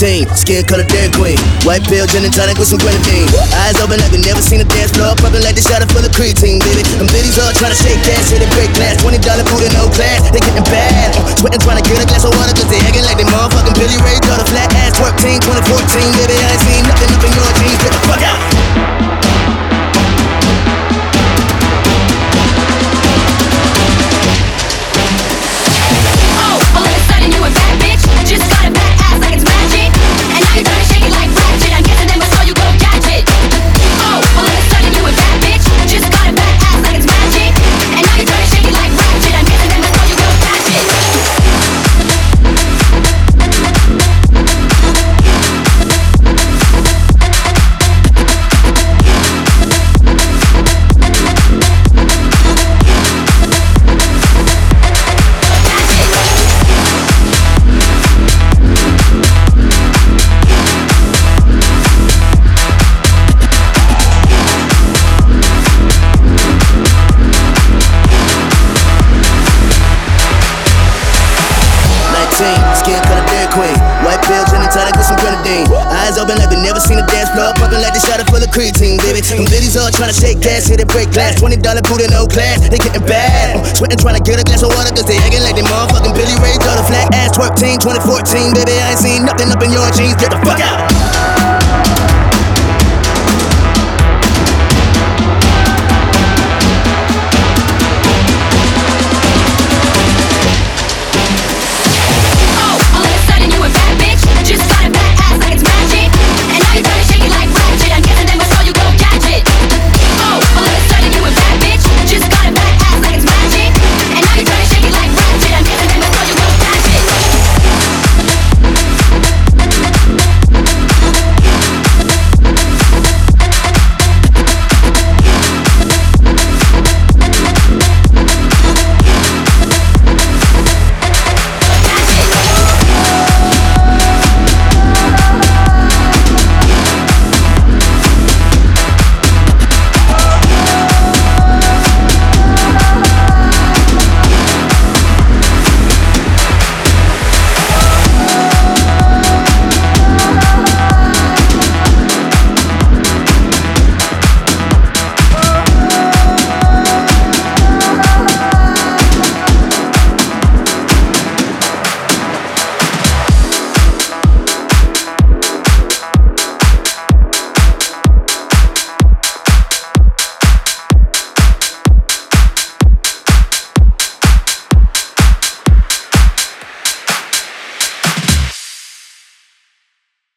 19, skin color Dairy Queen. White pill, gin and tonic with some grenadine. Eyes open like we never seen a dance floor. Pumping like the shot full of creatine, baby. Them biddies all trying to shake ass, hit a break glass. $20 food and no class, they getting bad. Uh, sweating to get a glass of water, cause they acting like they motherfucking Billy Ray. Got a flat ass twerk team, 2014, baby. I Queen. White pill, gin and tonic with some grenadine. Eyes open like we never seen a dance floor. Pumping like the shot full of creatine, baby. Them biddies all trying to shake ass, hit a break glass. $20 food and no class, they getting bad. Uh, sweating trying to get a glass of water, cause they acting like they motherfucking Billy Ray. Got a flat ass twerk team, 2014, baby. I ain't seen nothing up in your jeans. Get the fuck out.